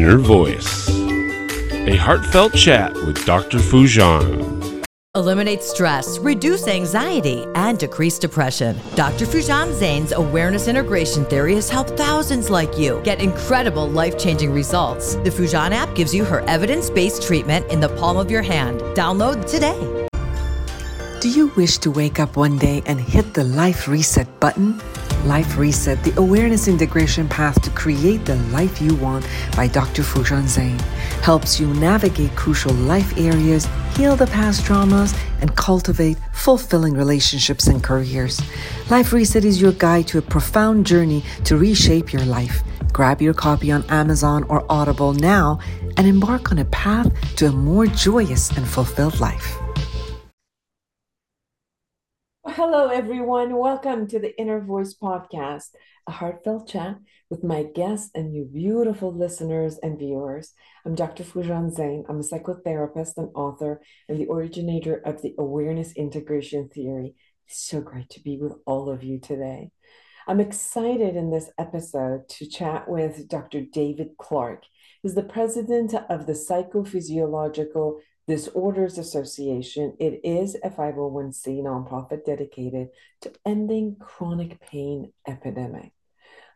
Inner Voice, a heartfelt chat with Dr. Foojan. Eliminate stress, reduce anxiety, and decrease depression. Dr. Foojan Zeine's awareness integration theory has helped thousands like you get incredible life changing results. The Foojan app gives you her evidence based treatment in the palm of your hand. Download today. Do you wish to wake up one day and hit the life reset button? Life Reset, the awareness integration path to create the life you want by Dr. Foojan Zeine, helps you navigate crucial life areas, heal the past traumas, and cultivate fulfilling relationships and careers. Life Reset is your guide to a profound journey to reshape your life. Grab your copy on Amazon or Audible now and embark on a path to a more joyous and fulfilled life. Hello, everyone. Welcome to the Inner Voice Podcast, a heartfelt chat with my guests and you beautiful listeners and viewers. I'm Dr. Foojan Zeine. I'm a psychotherapist and author and the originator of the Awareness Integration Theory. It's so great to be with all of you today. I'm excited in this episode to chat with Dr. David Clarke. He's the president of the Psychophysiological Disorders Association. It is a 501c nonprofit dedicated to ending chronic pain epidemic.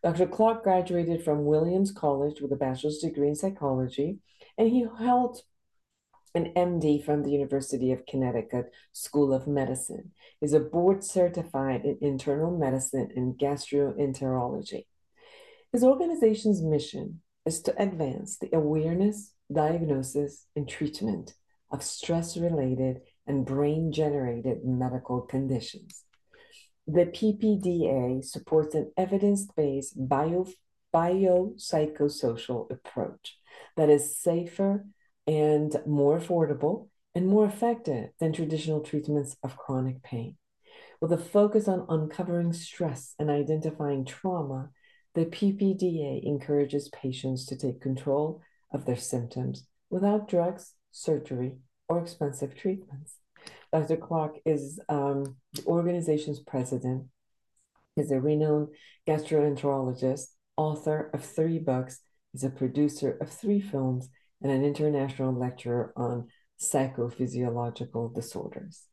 Dr. Clarke graduated from Williams College with a bachelor's degree in psychology, and he held an MD from the University of Connecticut School of Medicine. He's a board certified in internal medicine and gastroenterology. His organization's mission is to advance the awareness, diagnosis, and treatment of stress related and brain generated medical conditions. The PPDA supports an evidence based bio, biopsychosocial approach that is safer and more affordable and more effective than traditional treatments of chronic pain. With a focus on uncovering stress and identifying trauma, the PPDA encourages patients to take control of their symptoms without drugs, surgery, or expensive treatments. Dr. Clarke is um, the organization's president, is a renowned gastroenterologist, author of three books, is a producer of three films, and an international lecturer on psychophysiological disorders.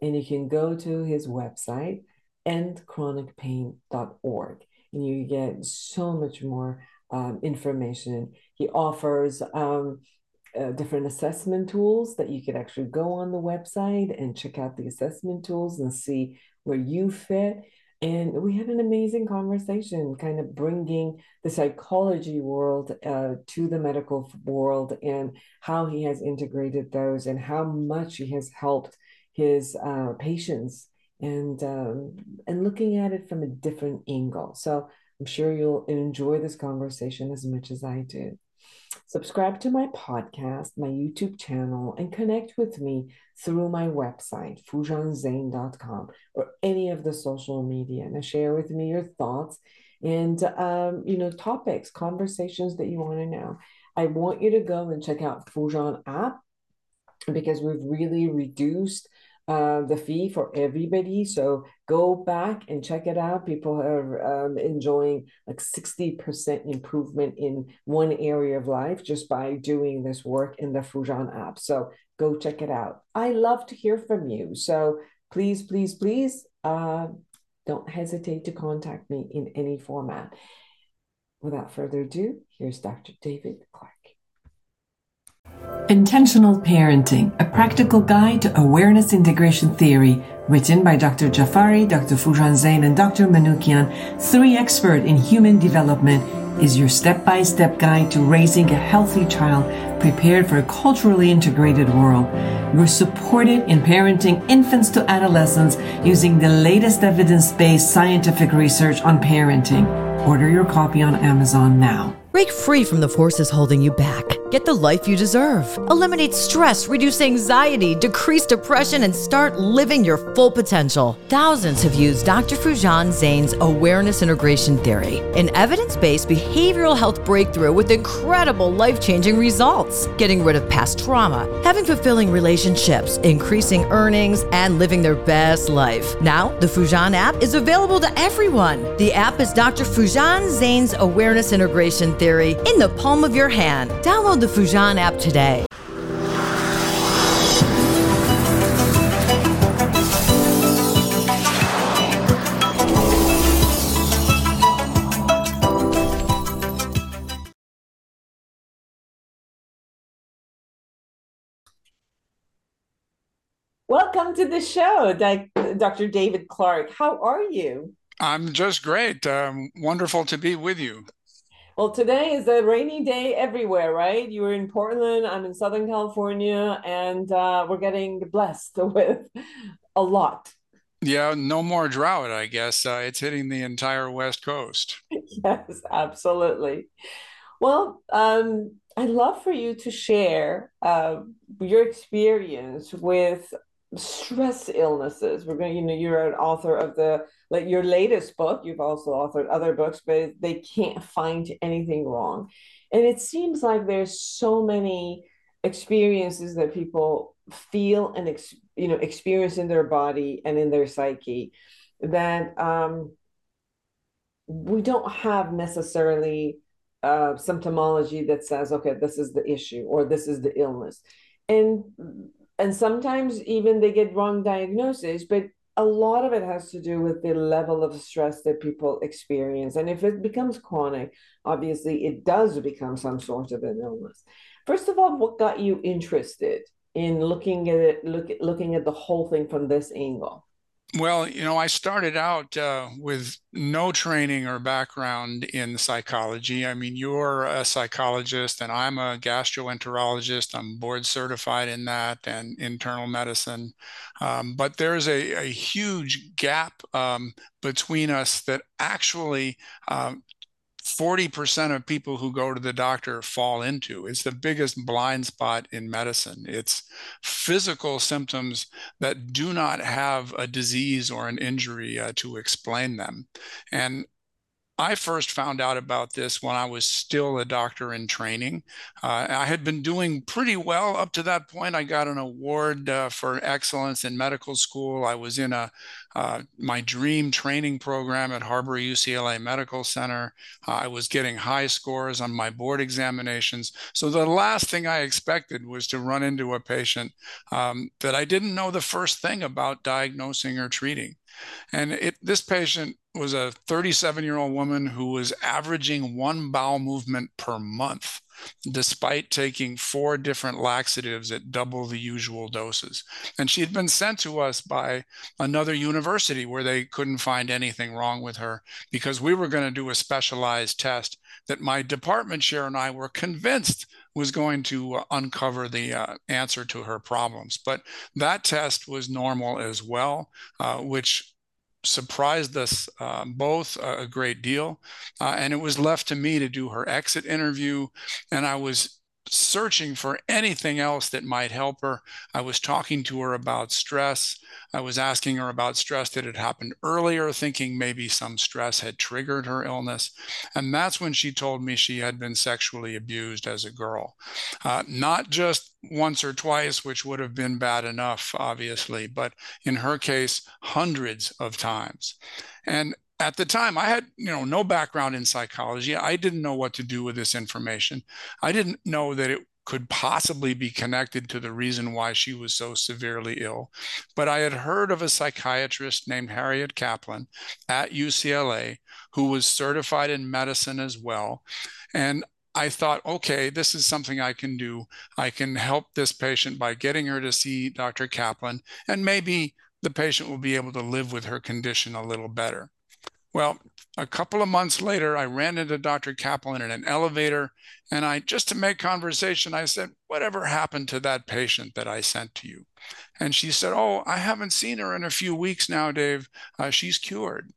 And you can go to his website, endchronicpain.org, and you get so much more um, information. He offers um, uh, different assessment tools that you could actually go on the website and check out the assessment tools and see where you fit. And we had an amazing conversation, kind of bringing the psychology world uh, to the medical world and how he has integrated those and how much he has helped his uh, patients and um, and looking at it from a different angle. So I'm sure you'll enjoy this conversation as much as I did. Subscribe to my podcast, my YouTube channel, and connect with me through my website, foojanzeine.com, or any of the social media. And share with me your thoughts and um, you know topics, conversations that you want to know. I want you to go and check out Foojan app because we've really reduced uh, the fee for everybody. So go back and check it out. People are um, enjoying like 60% improvement in one area of life just by doing this work in the Foojan app. So go check it out. I love to hear from you. So please, please, please uh, don't hesitate to contact me in any format. Without further ado, here's Dr. David Clarke. Intentional Parenting, a practical guide to awareness integration theory, written by Dr. Jafari, Dr. Foojan Zeine, and Dr. Manoukian, three experts in human development, is your step-by-step guide to raising a healthy child prepared for a culturally integrated world. You're supported in parenting infants to adolescents using the latest evidence-based scientific research on parenting. Order your copy on Amazon now. Break free from the forces holding you back Get the life you deserve. Eliminate stress, reduce anxiety, decrease depression, and start living your full potential. Thousands have used Dr. Foojan Zeine's awareness integration theory, an evidence based behavioral health breakthrough with incredible life changing results. Getting rid of past trauma, having fulfilling relationships, increasing earnings, and living their best life. Now, the Foojan app is available to everyone. The app is Dr. Foojan Zeine's awareness integration theory in the palm of your hand. Download the Foojan app today. Welcome to the show, Dr. David Clarke. How are you? I'm just great. Um, wonderful to be with you. Well, today is a rainy day everywhere, right? You were in Portland, I'm in Southern California, and uh, we're getting blessed with a lot. Yeah, no more drought, I guess. Uh, it's hitting the entire West Coast. yes, absolutely. Well, um, I'd love for you to share uh, your experience with stress illnesses. We're going, you know, you're an author of the like your latest book. You've also authored other books, but they can't find anything wrong. And it seems like there's so many experiences that people feel and ex, you know experience in their body and in their psyche that um, we don't have necessarily uh, symptomology that says, okay, this is the issue or this is the illness. And and sometimes even they get wrong diagnosis but a lot of it has to do with the level of stress that people experience. And if it becomes chronic obviously it does become some sort of an illness. First of all what got you interested in looking at it look, looking at the whole thing from this angle well, you know, I started out uh, with no training or background in psychology. I mean, you're a psychologist, and I'm a gastroenterologist. I'm board certified in that and internal medicine. Um, but there's a, a huge gap um, between us that actually um, 40% of people who go to the doctor fall into. It's the biggest blind spot in medicine. It's physical symptoms that do not have a disease or an injury uh, to explain them. And I first found out about this when I was still a doctor in training. Uh, I had been doing pretty well up to that point. I got an award uh, for excellence in medical school. I was in a uh, my dream training program at Harbor UCLA Medical Center. Uh, I was getting high scores on my board examinations. So the last thing I expected was to run into a patient um, that I didn't know the first thing about diagnosing or treating. And it, this patient was a 37 year old woman who was averaging one bowel movement per month, despite taking four different laxatives at double the usual doses. And she had been sent to us by another university where they couldn't find anything wrong with her because we were going to do a specialized test that my department chair and I were convinced was going to uh, uncover the uh, answer to her problems. But that test was normal as well, uh, which surprised us uh, both a great deal. Uh, and it was left to me to do her exit interview. And I was searching for anything else that might help her. I was talking to her about stress. I was asking her about stress that had happened earlier, thinking maybe some stress had triggered her illness. And that's when she told me she had been sexually abused as a girl. Uh, not just once or twice, which would have been bad enough, obviously, but in her case, hundreds of times. And at the time i had you know no background in psychology i didn't know what to do with this information i didn't know that it could possibly be connected to the reason why she was so severely ill but i had heard of a psychiatrist named harriet kaplan at ucla who was certified in medicine as well and I thought, okay, this is something I can do. I can help this patient by getting her to see Dr. Kaplan, and maybe the patient will be able to live with her condition a little better. Well, a couple of months later, I ran into Dr. Kaplan in an elevator, and I just to make conversation, I said, "Whatever happened to that patient that I sent to you?" And she said, "Oh, I haven't seen her in a few weeks now, Dave. Uh, she's cured."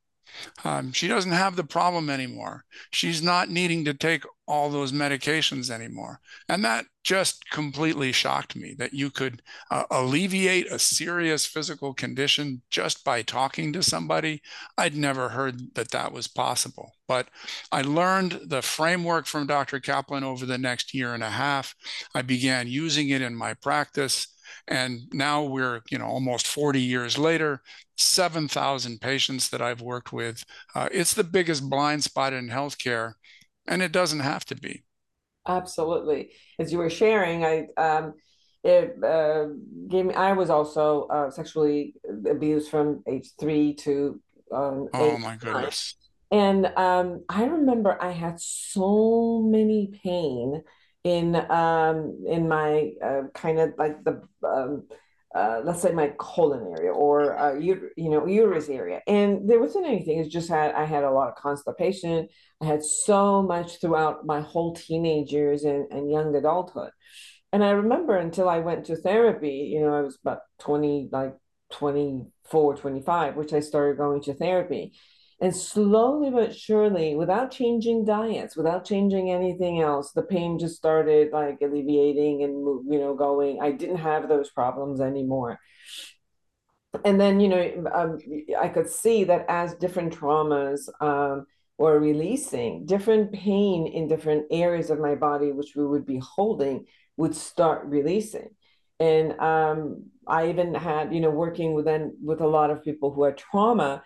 Um, she doesn't have the problem anymore. She's not needing to take all those medications anymore. And that just completely shocked me that you could uh, alleviate a serious physical condition just by talking to somebody. I'd never heard that that was possible. But I learned the framework from Dr. Kaplan over the next year and a half. I began using it in my practice. And now we're, you know, almost 40 years later, 7,000 patients that I've worked with. Uh, it's the biggest blind spot in healthcare, and it doesn't have to be. Absolutely. As you were sharing, I um, it uh, gave me. I was also uh, sexually abused from age three to. Um, oh my goodness. And um, I remember I had so many pain in um in my uh, kind of like the um, uh, let's say my colon area or uh, you, you know uterus area. And there wasn't anything it's just had i had a lot of constipation. I had so much throughout my whole teenage years and, and young adulthood. And i remember until i went to therapy you know i was about 20 like 24 25 which i started going to therapy and slowly but surely, without changing diets, without changing anything else, the pain just started like alleviating and you know going. I didn't have those problems anymore. And then you know um, I could see that as different traumas um, were releasing, different pain in different areas of my body, which we would be holding, would start releasing. And um, I even had you know working with then with a lot of people who had trauma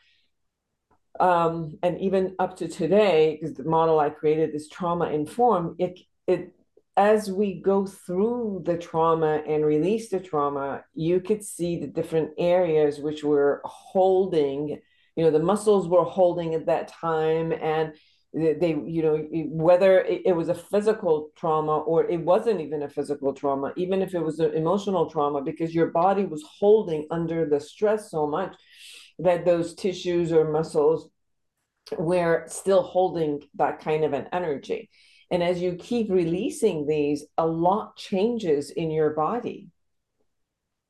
um, and even up to today, because the model I created is trauma informed, it it as we go through the trauma and release the trauma, you could see the different areas which were holding, you know, the muscles were holding at that time and they, you know, whether it, was a physical trauma or it wasn't even a physical trauma, even if it was an emotional trauma, because your body was holding under the stress so much that those tissues or muscles were still holding that kind of an energy. And as you keep releasing these, a lot changes in your body.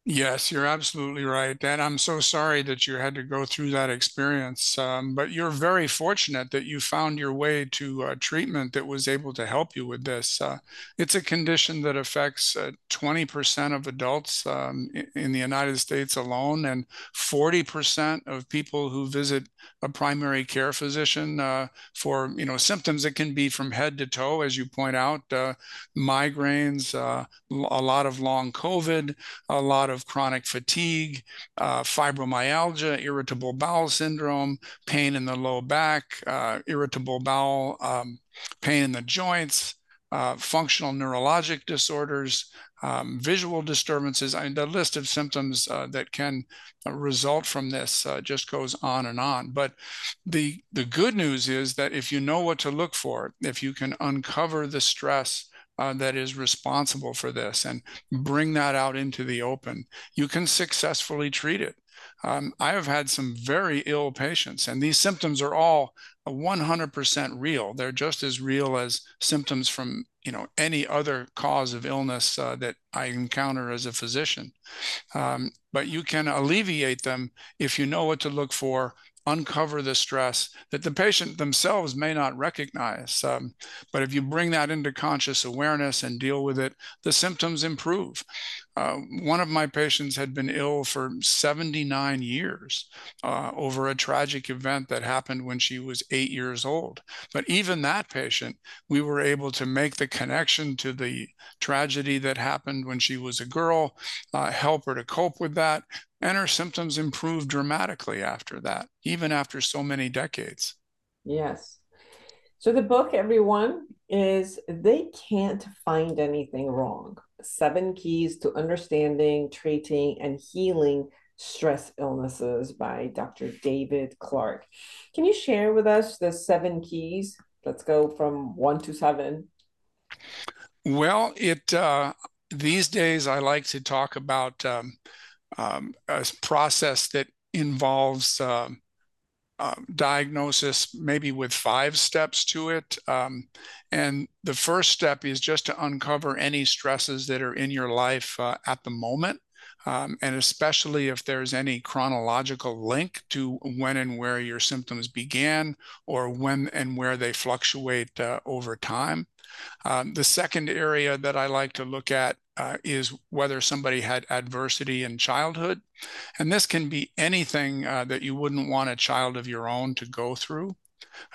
Yes, you're absolutely right. And I'm so sorry that you had to go through that experience. Um, but you're very fortunate that you found your way to uh, treatment that was able to help you with this. Uh, it's a condition that affects uh, 20% of adults um, in the United States alone, and 40% of people who visit a primary care physician uh, for you know symptoms that can be from head to toe, as you point out, uh, migraines, a lot of long COVID, a lot of of chronic fatigue, uh, fibromyalgia, irritable bowel syndrome, pain in the low back, uh, irritable bowel, um, pain in the joints, uh, functional neurologic disorders, um, visual disturbances. I mean, the list of symptoms uh, that can uh, result from this uh, just goes on and on. But the the good news is that if you know what to look for, if you can uncover the stress uh, that is responsible for this and bring that out into the open, you can successfully treat it. Um, I have had some very ill patients, and these symptoms are all 100% real. They're just as real as symptoms from you know any other cause of illness uh, that I encounter as a physician. Um, but you can alleviate them if you know what to look for uncover the stress that the patient themselves may not recognize. Um, but if you bring that into conscious awareness and deal with it, the symptoms improve. Uh, one of my patients had been ill for 79 years uh, over a tragic event that happened when she was eight years old. But even that patient, we were able to make the connection to the tragedy that happened when she was a girl, uh, help her to cope with that, and her symptoms improved dramatically after that, even after so many decades. Yes. So the book, everyone, is They Can't Find Anything Wrong Seven Keys to Understanding, Treating, and Healing Stress Illnesses by Dr. David Clarke. Can you share with us the seven keys? Let's go from one to seven. Well, it uh, these days I like to talk about um, um, a process that involves uh, diagnosis, maybe with five steps to it. Um, and the first step is just to uncover any stresses that are in your life uh, at the moment. um, and especially if there's any chronological link to when and where your symptoms began or when and where they fluctuate uh, over time. Um, the second area that I like to look at uh, is whether somebody had adversity in childhood. And this can be anything uh, that you wouldn't want a child of your own to go through.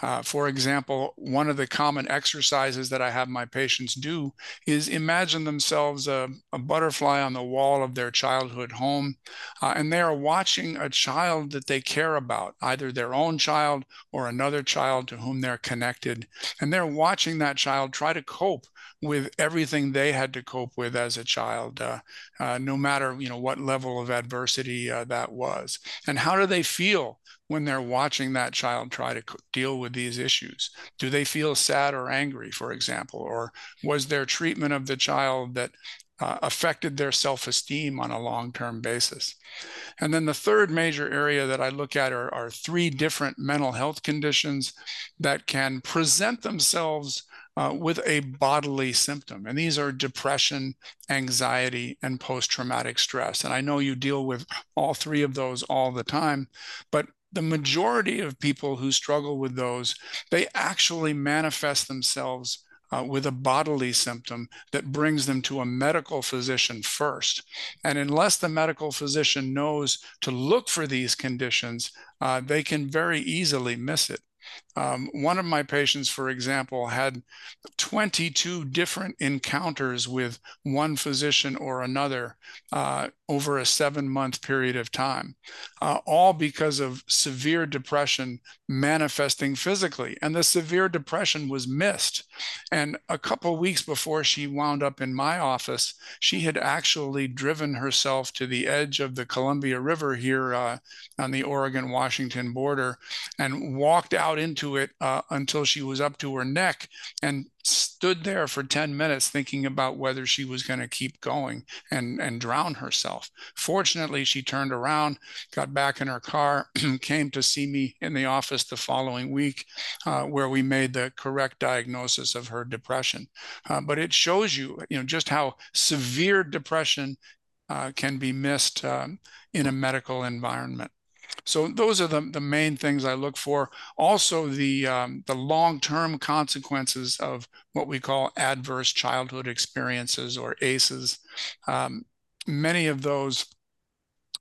Uh, for example, one of the common exercises that I have my patients do is imagine themselves a, a butterfly on the wall of their childhood home, uh, and they are watching a child that they care about, either their own child or another child to whom they're connected. And they're watching that child try to cope with everything they had to cope with as a child, uh, uh no matter you know what level of adversity uh, that was. And how do they feel when they're watching that child try to deal with these issues? Do they feel sad or angry, for example? Or was their treatment of the child that uh, affected their self esteem on a long term basis? And then the third major area that I look at are, are three different mental health conditions that can present themselves uh, with a bodily symptom. And these are depression, anxiety, and post traumatic stress. And I know you deal with all three of those all the time, but the majority of people who struggle with those, they actually manifest themselves uh, with a bodily symptom that brings them to a medical physician first. And unless the medical physician knows to look for these conditions, uh, they can very easily miss it. Um, one of my patients, for example, had 22 different encounters with one physician or another uh, over a seven month period of time, uh, all because of severe depression manifesting physically. And the severe depression was missed. And a couple weeks before she wound up in my office, she had actually driven herself to the edge of the Columbia River here uh, on the Oregon Washington border and walked out into it uh, until she was up to her neck and stood there for 10 minutes thinking about whether she was going to keep going and, and drown herself. Fortunately, she turned around, got back in her car, came to see me in the office the following week, uh, where we made the correct diagnosis of her depression. Uh, but it shows you, you know, just how severe depression uh, can be missed um, in a medical environment. So those are the, the main things I look for. Also, the um, the long term consequences of what we call adverse childhood experiences or ACEs. Um, many of those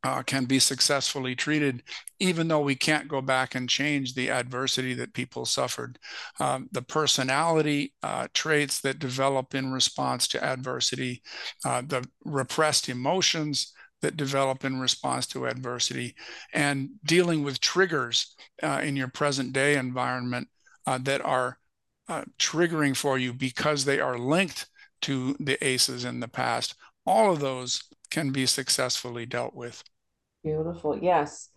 uh, can be successfully treated, even though we can't go back and change the adversity that people suffered. Um, the personality uh, traits that develop in response to adversity, uh, the repressed emotions, that develop in response to adversity and dealing with triggers uh, in your present day environment uh, that are uh, triggering for you because they are linked to the ACEs in the past. All of those can be successfully dealt with. Beautiful. Yes.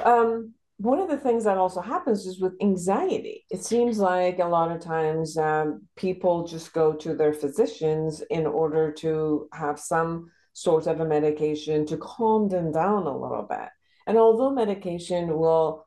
Um, one of the things that also happens is with anxiety. It seems like a lot of times um, people just go to their physicians in order to have some sort of a medication to calm them down a little bit. And although medication will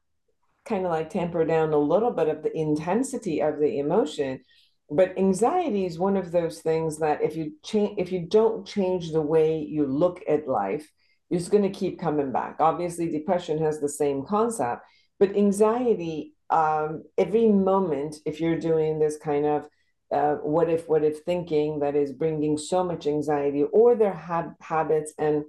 kind of like temper down a little bit of the intensity of the emotion, but anxiety is one of those things that if you change if you don't change the way you look at life, it's going to keep coming back. Obviously, depression has the same concept, but anxiety um, every moment, if you're doing this kind of uh, what if what if thinking that is bringing so much anxiety or their hab- habits and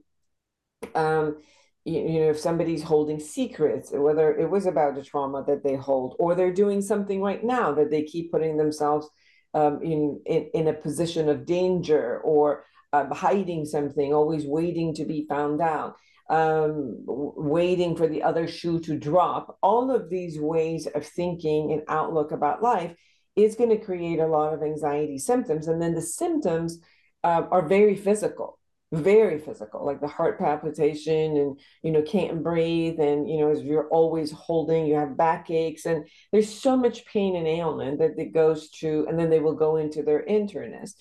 um, you, you, know if somebody's holding secrets whether it was about the trauma that they hold or they're doing something right now that they keep putting themselves um, in, in in a position of danger or uh, hiding something always waiting to be found out um, waiting for the other shoe to drop all of these ways of thinking and outlook about life is going to create a lot of anxiety symptoms. And then the symptoms uh, are very physical, very physical, like the heart palpitation and, you know, can't breathe. And, you know, as you're always holding, you have backaches. And there's so much pain and ailment that it goes to, and then they will go into their internist.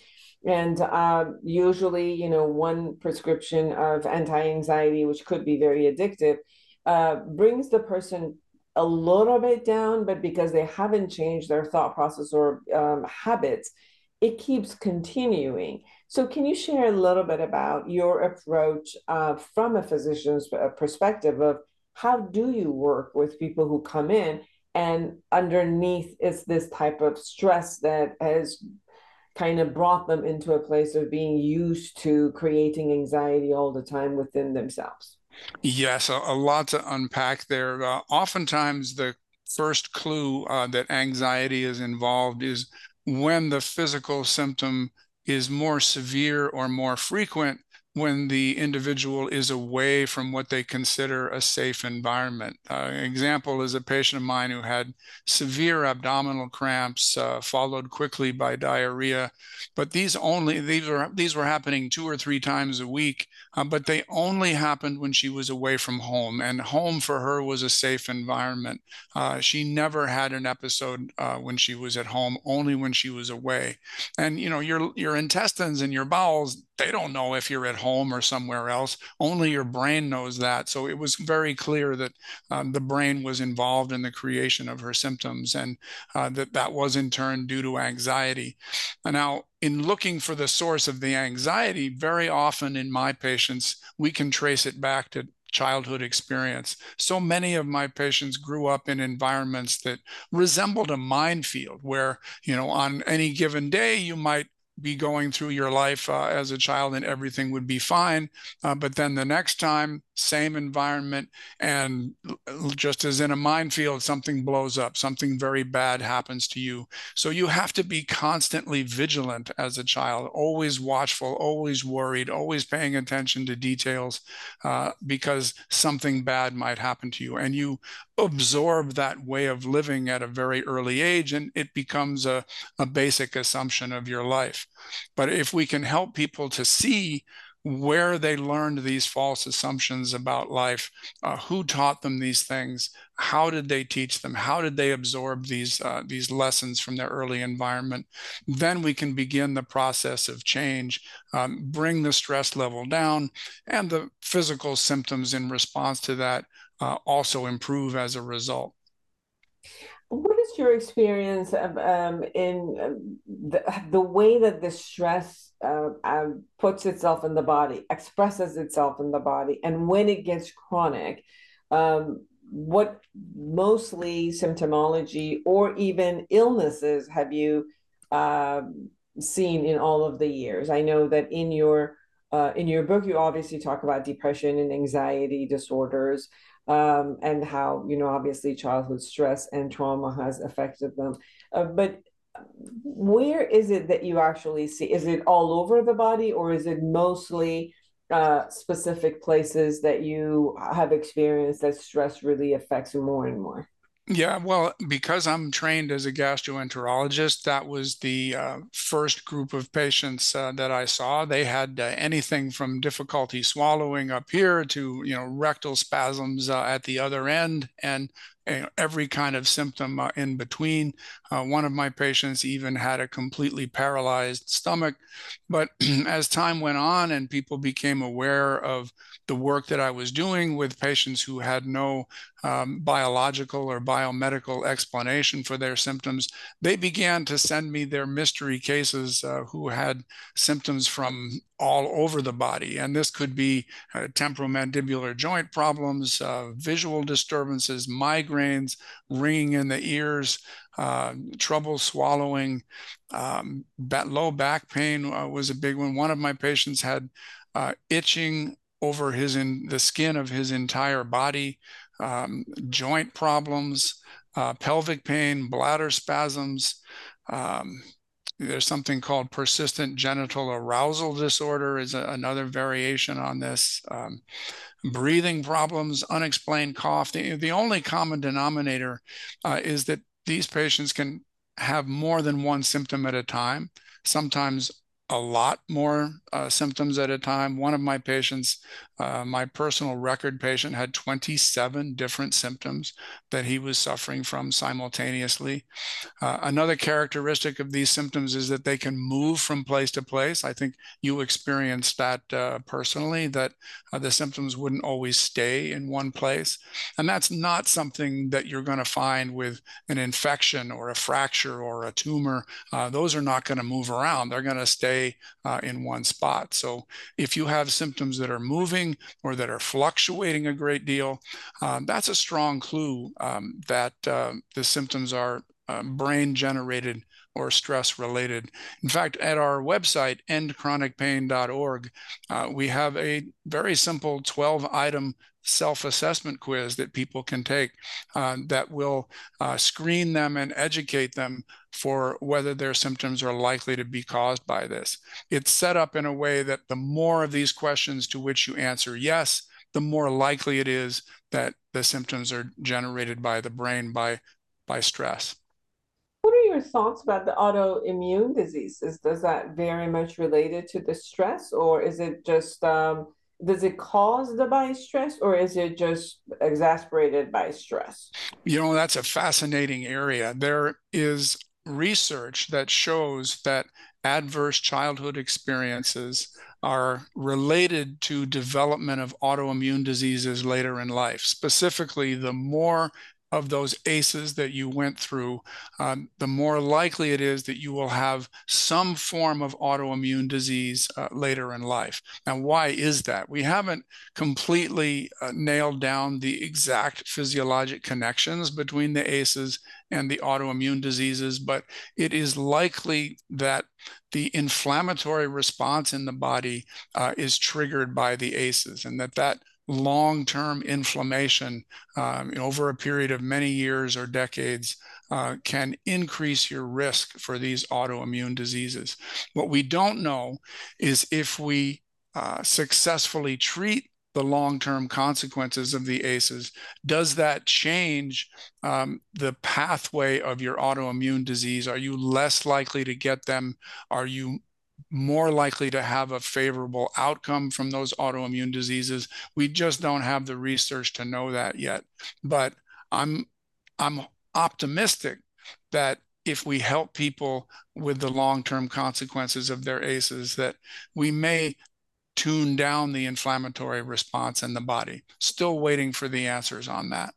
And uh, usually, you know, one prescription of anti anxiety, which could be very addictive, uh, brings the person a little bit down, but because they haven't changed their thought process or um, habits, it keeps continuing. So, can you share a little bit about your approach uh, from a physician's uh, perspective of how do you work with people who come in and underneath is this type of stress that has kind of brought them into a place of being used to creating anxiety all the time within themselves? Yes, a, a lot to unpack there. Uh, oftentimes, the first clue uh, that anxiety is involved is when the physical symptom is more severe or more frequent when the individual is away from what they consider a safe environment. Uh, an example is a patient of mine who had severe abdominal cramps uh, followed quickly by diarrhea, but these only these were these were happening two or three times a week, uh, but they only happened when she was away from home, and home for her was a safe environment. Uh, she never had an episode uh, when she was at home, only when she was away. And you know your your intestines and your bowels they don't know if you're at home or somewhere else. Only your brain knows that. So it was very clear that um, the brain was involved in the creation of her symptoms and uh, that that was in turn due to anxiety. And now, in looking for the source of the anxiety, very often in my patients, we can trace it back to childhood experience. So many of my patients grew up in environments that resembled a minefield where, you know, on any given day, you might be going through your life uh, as a child and everything would be fine. Uh, but then the next time, same environment, and just as in a minefield, something blows up, something very bad happens to you. So you have to be constantly vigilant as a child, always watchful, always worried, always paying attention to details uh, because something bad might happen to you. And you absorb that way of living at a very early age, and it becomes a, a basic assumption of your life. But if we can help people to see where they learned these false assumptions about life, uh, who taught them these things, how did they teach them, how did they absorb these uh, these lessons from their early environment, then we can begin the process of change, um, bring the stress level down, and the physical symptoms in response to that uh, also improve as a result. What is your experience of, um, in um, the, the way that the stress uh, puts itself in the body, expresses itself in the body, and when it gets chronic? Um, what mostly symptomology or even illnesses have you uh, seen in all of the years? I know that in your uh, in your book, you obviously talk about depression and anxiety disorders um, and how you know obviously childhood stress and trauma has affected them. Uh, but where is it that you actually see? Is it all over the body, or is it mostly uh, specific places that you have experienced that stress really affects more and more? Yeah, well, because I'm trained as a gastroenterologist, that was the uh, first group of patients uh, that I saw. They had uh, anything from difficulty swallowing up here to, you know, rectal spasms uh, at the other end, and every kind of symptom uh, in between. Uh, one of my patients even had a completely paralyzed stomach. But as time went on and people became aware of the work that I was doing with patients who had no um, biological or biomedical explanation for their symptoms, they began to send me their mystery cases uh, who had symptoms from all over the body. And this could be uh, temporomandibular joint problems, uh, visual disturbances, migraines, ringing in the ears, uh, trouble swallowing, um, low back pain uh, was a big one. One of my patients had uh, itching over his in the skin of his entire body, um, joint problems, uh, pelvic pain, bladder spasms. Um, there's something called persistent genital arousal disorder is a, another variation on this. Um, breathing problems, unexplained cough. The, the only common denominator uh, is that these patients can have more than one symptom at a time, sometimes a lot more uh, symptoms at a time. One of my patients, uh, my personal record patient, had 27 different symptoms that he was suffering from simultaneously. Uh, another characteristic of these symptoms is that they can move from place to place. I think you experienced that uh, personally, that uh, the symptoms wouldn't always stay in one place. And that's not something that you're going to find with an infection or a fracture or a tumor. Uh, those are not going to move around, they're going to stay stay uh, in one spot. So if you have symptoms that are moving or that are fluctuating a great deal, um, that's a strong clue um, that uh, the symptoms are uh, brain generated or stress related. In fact, at our website, endchronicpain.org, uh, we have a very simple 12 item self assessment quiz that people can take uh, that will uh, screen them and educate them for whether their symptoms are likely to be caused by this. It's set up in a way that the more of these questions to which you answer yes, the more likely it is that the symptoms are generated by the brain by, by stress. What are your thoughts about the autoimmune diseases? Does that very much related to the stress, or is it just um, does it cause the by stress, or is it just exasperated by stress? You know, that's a fascinating area. There is research that shows that adverse childhood experiences are related to development of autoimmune diseases later in life. Specifically, the more of those ACEs that you went through, um, the more likely it is that you will have some form of autoimmune disease uh, later in life. Now, why is that? We haven't completely uh, nailed down the exact physiologic connections between the ACEs and the autoimmune diseases, but it is likely that the inflammatory response in the body uh, is triggered by the ACEs and that that long-term inflammation um, over a period of many years or decades uh, can increase your risk for these autoimmune diseases. What we don't know is if we uh, successfully treat the long-term consequences of the ACEs, does that change um, the pathway of your autoimmune disease? Are you less likely to get them? Are you more likely to have a favorable outcome from those autoimmune diseases. We just don't have the research to know that yet. But I'm I'm optimistic that if we help people with the long-term consequences of their ACEs, that we may tune down the inflammatory response in the body. Still waiting for the answers on that.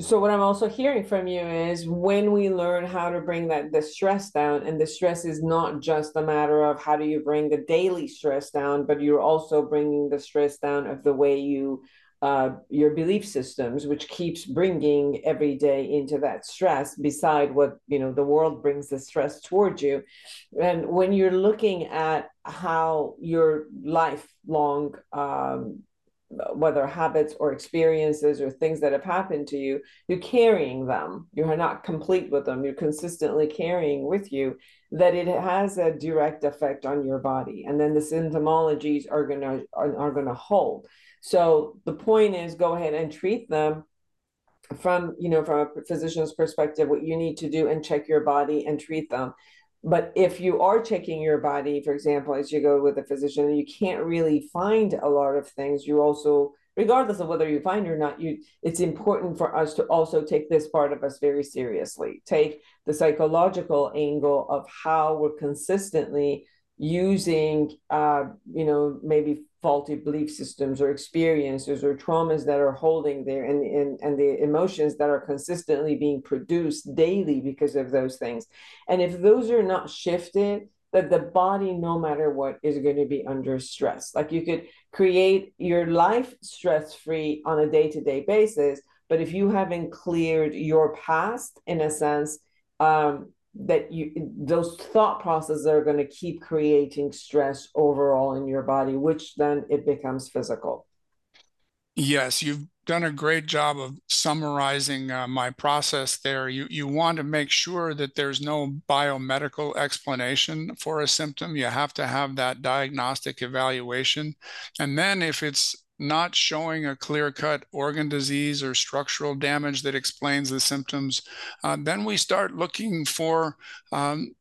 So what I'm also hearing from you is when we learn how to bring that the stress down, and the stress is not just a matter of how do you bring the daily stress down, but you're also bringing the stress down of the way you uh, your belief systems, which keeps bringing every day into that stress. Beside what you know, the world brings the stress towards you, and when you're looking at how your lifelong um, whether habits or experiences or things that have happened to you, you're carrying them. You're not complete with them. You're consistently carrying with you that it has a direct effect on your body. And then the symptomologies are gonna are, are gonna hold. So the point is go ahead and treat them from you know from a physician's perspective what you need to do and check your body and treat them but if you are checking your body for example as you go with a physician you can't really find a lot of things. You also regardless of whether you find or not you it's important for us to also take this part of us very seriously. Take the psychological angle of how we're consistently using uh, you know maybe faulty belief systems or experiences or traumas that are holding there and, and, and the emotions that are consistently being produced daily because of those things. And if those are not shifted, that the body, no matter what, is going to be under stress. Like you could create your life stress free on a day to day basis, but if you haven't cleared your past, in a sense, um, that you those thought processes are going to keep creating stress overall in your body which then it becomes physical. Yes you've done a great job of summarizing uh, my process there. You you want to make sure that there's no biomedical explanation for a symptom. You have to have that diagnostic evaluation. And then if it's not showing a clear cut organ disease or structural damage that explains the symptoms, uh, then we start looking for, um,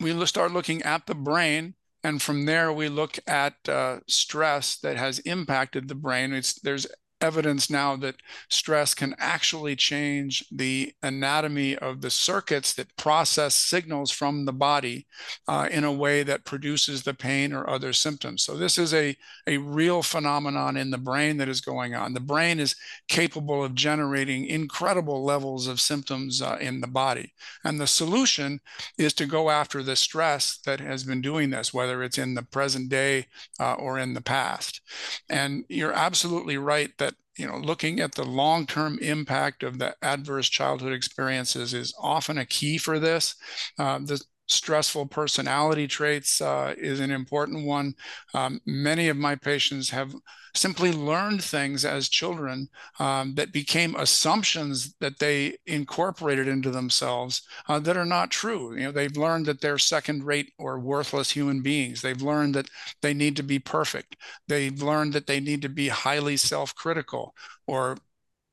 we start looking at the brain. And from there, we look at uh, stress that has impacted the brain. It's, there's evidence now that stress can actually change the anatomy of the circuits that process signals from the body uh, in a way that produces the pain or other symptoms. So this is a, a real phenomenon in the brain that is going on. The brain is capable of generating incredible levels of symptoms uh, in the body. And the solution is to go after the stress that has been doing this, whether it's in the present day uh, or in the past. And you're absolutely right that you know, looking at the long-term impact of the adverse childhood experiences is often a key for this. Uh, the stressful personality traits uh, is an important one. Um, many of my patients have simply learned things as children um, that became assumptions that they incorporated into themselves uh, that are not true. You know, they've learned that they're second-rate or worthless human beings. They've learned that they need to be perfect. They've learned that they need to be highly self-critical or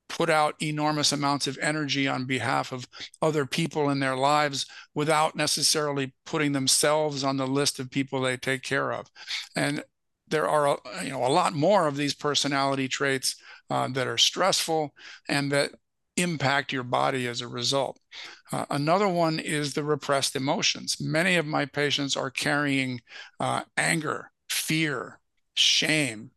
put out enormous amounts of energy on behalf of other people in their lives without necessarily putting themselves on the list of people they take care of. And there are you know a lot more of these personality traits uh, that are stressful and that impact your body as a result. Uh, another one is the repressed emotions. Many of my patients are carrying uh, anger, fear, shame,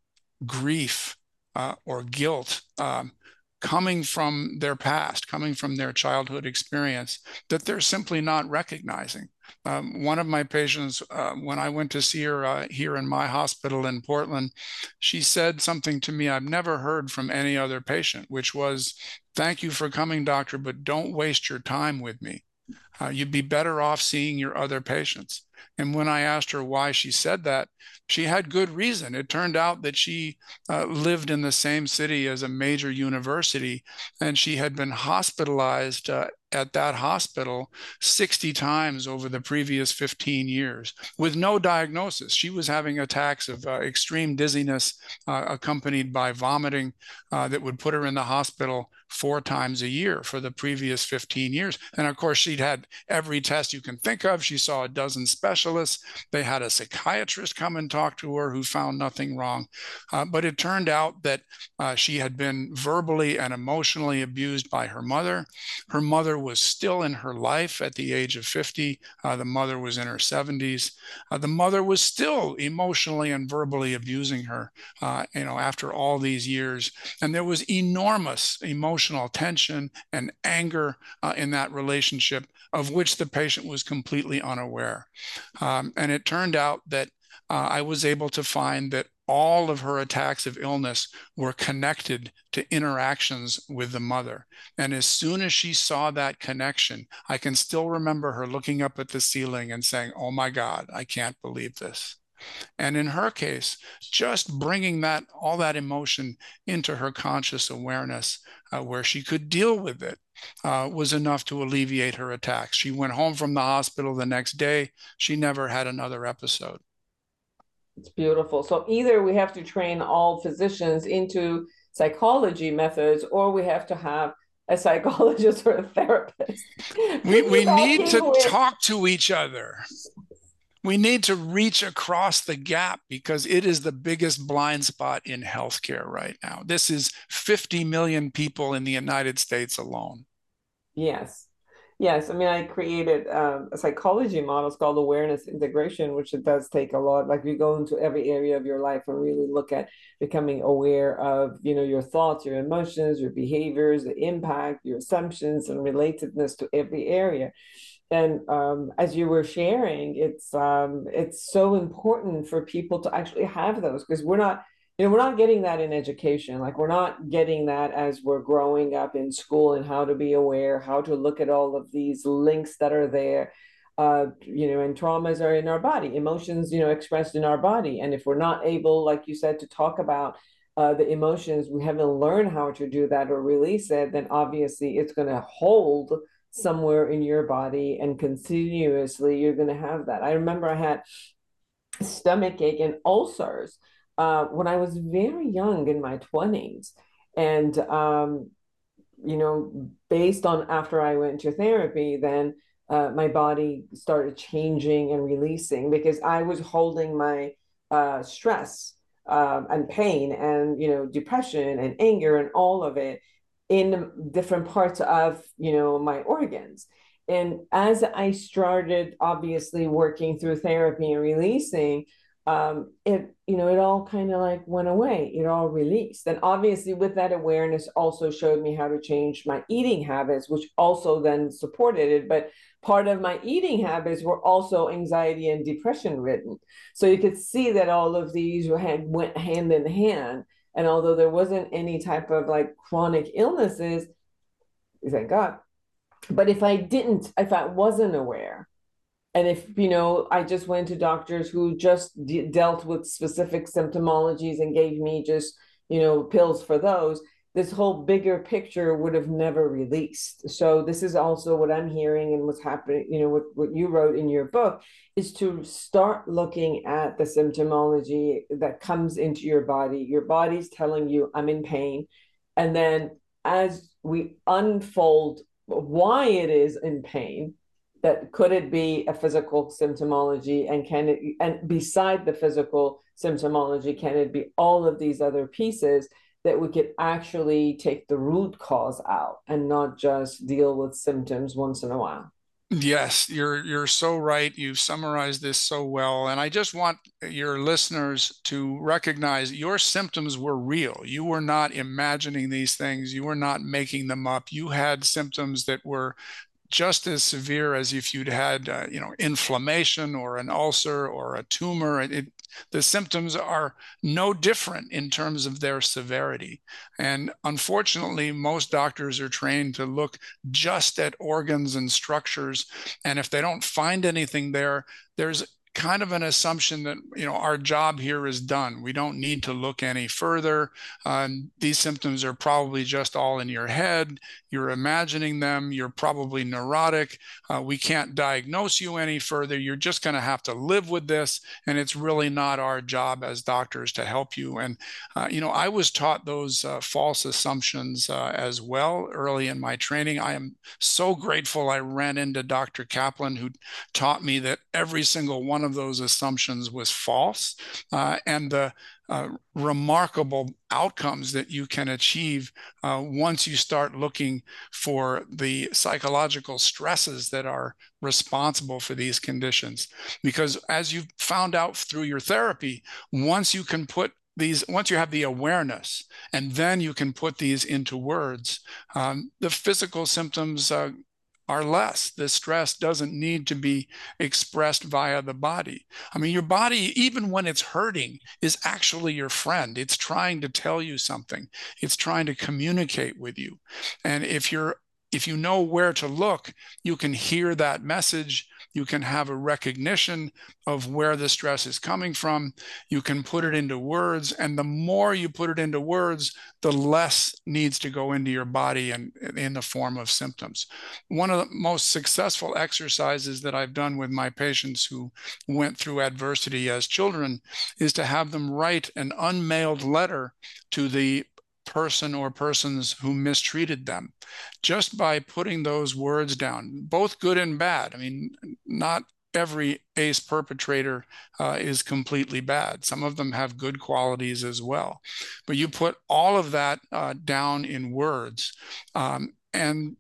grief, uh, or guilt um, coming from their past, coming from their childhood experience that they're simply not recognizing. Um, one of my patients, uh, when I went to see her uh, here in my hospital in Portland, she said something to me I've never heard from any other patient, which was, Thank you for coming, doctor, but don't waste your time with me. Uh, you'd be better off seeing your other patients. And when I asked her why she said that, she had good reason. It turned out that she uh, lived in the same city as a major university, and she had been hospitalized uh, at that hospital 60 times over the previous 15 years with no diagnosis. She was having attacks of uh, extreme dizziness uh, accompanied by vomiting uh, that would put her in the hospital four times a year for the previous 15 years. And of course, she'd had every test you can think of. She saw a dozen specialists. They had a psychiatrist come and talk to her who found nothing wrong. Uh, but it turned out that uh, she had been verbally and emotionally abused by her mother. Her mother was still in her life at the age of 50. Uh, the mother was in her 70s. Uh, the mother was still emotionally and verbally abusing her, uh, you know, after all these years. And there was enormous emotional tension and anger uh, in that relationship of which the patient was completely unaware. Um, and it turned out that uh, I was able to find that all of her attacks of illness were connected to interactions with the mother. And as soon as she saw that connection, I can still remember her looking up at the ceiling and saying, Oh my God, I can't believe this. And in her case, just bringing that all that emotion into her conscious awareness, uh, where she could deal with it, uh, was enough to alleviate her attacks. She went home from the hospital the next day. She never had another episode. It's beautiful. So either we have to train all physicians into psychology methods, or we have to have a psychologist or a therapist. We, we need to with... talk to each other. We need to reach across the gap because it is the biggest blind spot in healthcare right now. This is 50 million people in the United States alone. Yes. Yes, I mean, I created um, a psychology model. It's called awareness integration, which it does take a lot. Like you go into every area of your life and really look at becoming aware of, you know, your thoughts, your emotions, your behaviors, the impact, your assumptions, and relatedness to every area. And um, as you were sharing, it's um, it's so important for people to actually have those because we're not you know we're not getting that in education. Like we're not getting that as we're growing up in school and how to be aware how to look at all of these links that are there uh, you know and traumas are in our body emotions you know expressed in our body. And if we're not able like you said to talk about uh, the emotions we haven't learned how to do that or release it then obviously it's going to hold somewhere in your body and continuously you're going to have that i remember i had stomach ache and ulcers uh, when I was very young in my 20s. And, um, you know, based on after I went to therapy, then uh, my body started changing and releasing because I was holding my uh, stress um, and pain and you know depression and anger and all of it in different parts of you know my organs. And as i started obviously working through therapy and releasing um, it you know it all kind of like went away. It all released. And obviously with that awareness also showed me how to change my eating habits which also then supported it. But part of my eating habits were also anxiety and depression ridden so you could see that all of these hand, went hand in hand and although there wasn't any type of like chronic illnesses thank god. But if i didn't if i wasn't aware and if you know i just went to doctors who just de- dealt with specific symptomologies and gave me just you know pills for those this whole bigger picture would have never released. So this is also what i'm hearing and what's happening you know what, what you wrote in your book is to start looking at the symptomology that comes into your body. Your body's telling you i'm in pain. And then as we unfold why it is in pain that could it be a physical symptomology and can it and beside the physical symptomology can it be all of these other pieces that we could actually take the root cause out and not just deal with symptoms once in a while Yes, you're you're so right. You've summarized this so well. And I just want your listeners to recognize your symptoms were real. You were not imagining these things. You were not making them up. You had symptoms that were just as severe as if you'd had, uh, you know, inflammation or an ulcer or a tumor. It, the symptoms are no different in terms of their severity. And unfortunately, most doctors are trained to look just at organs and structures. And if they don't find anything there, there's kind of an assumption that you know our job here is done. We don't need to look any further. Um, these symptoms are probably just all in your head. You're imagining them. You're probably neurotic. Uh, we can't diagnose you any further. You're just going to have to live with this, and it's really not our job as doctors to help you. And uh, you know, I was taught those uh, false assumptions uh, as well early in my training. I am so grateful I ran into Dr. Kaplan, who taught me that every single one of those assumptions was false, uh, and the uh, remarkable outcomes that you can achieve uh, once you start looking for the psychological stresses that are responsible for these conditions. Because as you found out through your therapy, once you can put these once you have the awareness and then you can put these into words um, the physical symptoms uh, are less. The stress doesn't need to be expressed via the body. I mean, your body, even when it's hurting, is actually your friend. It's trying to tell you something, it's trying to communicate with you. And if you're if you know where to look, you can hear that message you can have a recognition of where the stress is coming from. You can put it into words. And the more you put it into words, the less needs to go into your body and in the form of symptoms. One of the most successful exercises that I've done with my patients who went through adversity as children is to have them write an unmailed letter to the person or persons who mistreated them just by putting those words down, both good and bad. I mean, not every ACE perpetrator uh, is completely bad. Some of them have good qualities as well. But you put all of that uh, down in words, um, and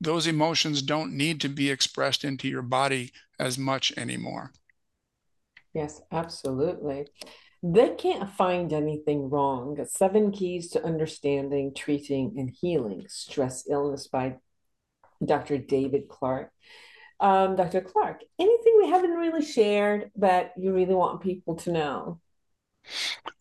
those emotions don't need to be expressed into your body as much anymore. Yes, absolutely. They can't find anything wrong. Seven Keys to Understanding, Treating, and Healing Stress Illness by Dr. David Clarke. Um, Dr. Clarke, anything we haven't really shared that you really want people to know?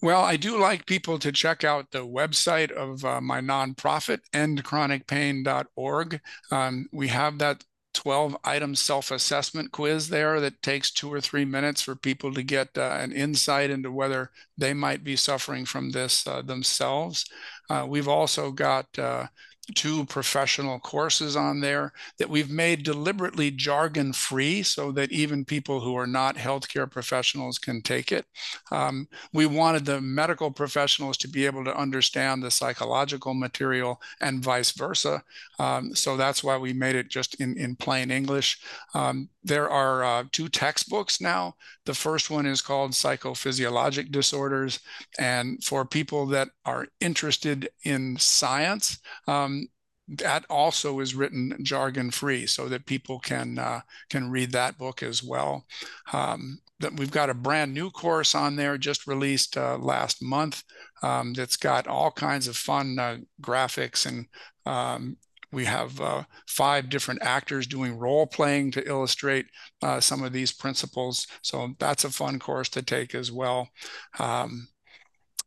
Well, I do like people to check out the website of uh, my nonprofit, endchronicpain.org. Um, we have that 12 item self assessment quiz there that takes two or three minutes for people to get uh, an insight into whether they might be suffering from this uh, themselves. Uh, we've also got uh, two professional courses on there that we've made deliberately jargon free so that even people who are not healthcare professionals can take it. Um, we wanted the medical professionals to be able to understand the psychological material and vice versa. Um, so that's why we made it just in, in plain English. Um, there are uh, two textbooks now. The first one is called Psychophysiologic Disorders. And for people that are interested in science, um, that also is written jargon free so that people can uh, can read that book as well. Um, that we've got a brand new course on there just released uh, last month um, that's got all kinds of fun uh, graphics and um, we have uh, five different actors doing role playing to illustrate uh, some of these principles. So that's a fun course to take as well. Um,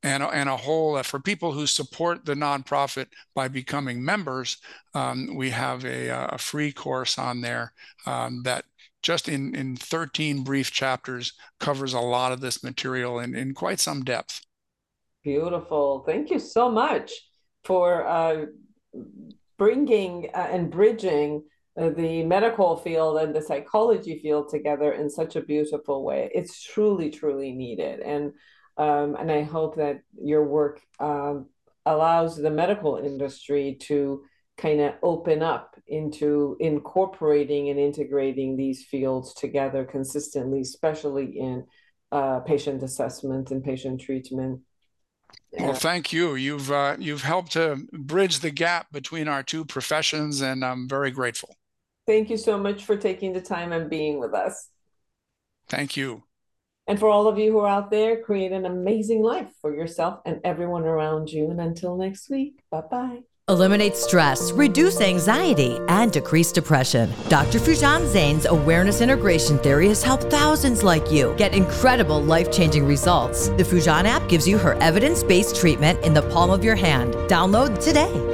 and, and a whole, uh, for people who support the nonprofit by becoming members, um, we have a, uh, a, free course on there um, that just in, in 13 brief chapters covers a lot of this material in, in quite some depth. Beautiful. Thank you so much for uh, bringing uh, and bridging uh, the medical field and the psychology field together in such a beautiful way. It's truly, truly needed. And um, and I hope that your work um, allows the medical industry to kind of open up into incorporating and integrating these fields together consistently, especially in uh, patient assessment and patient treatment well, thank you. You've uh, you've helped to bridge the gap between our two professions, and I'm very grateful. Thank you so much for taking the time and being with us. Thank you. And for all of you who are out there, create an amazing life for yourself and everyone around you. And until next week, bye bye. Eliminate stress, reduce anxiety, and decrease depression. Dr. Foojan Zeine's awareness integration theory has helped thousands like you get incredible life changing results. The Foojan app gives you her evidence based treatment in the palm of your hand. Download today.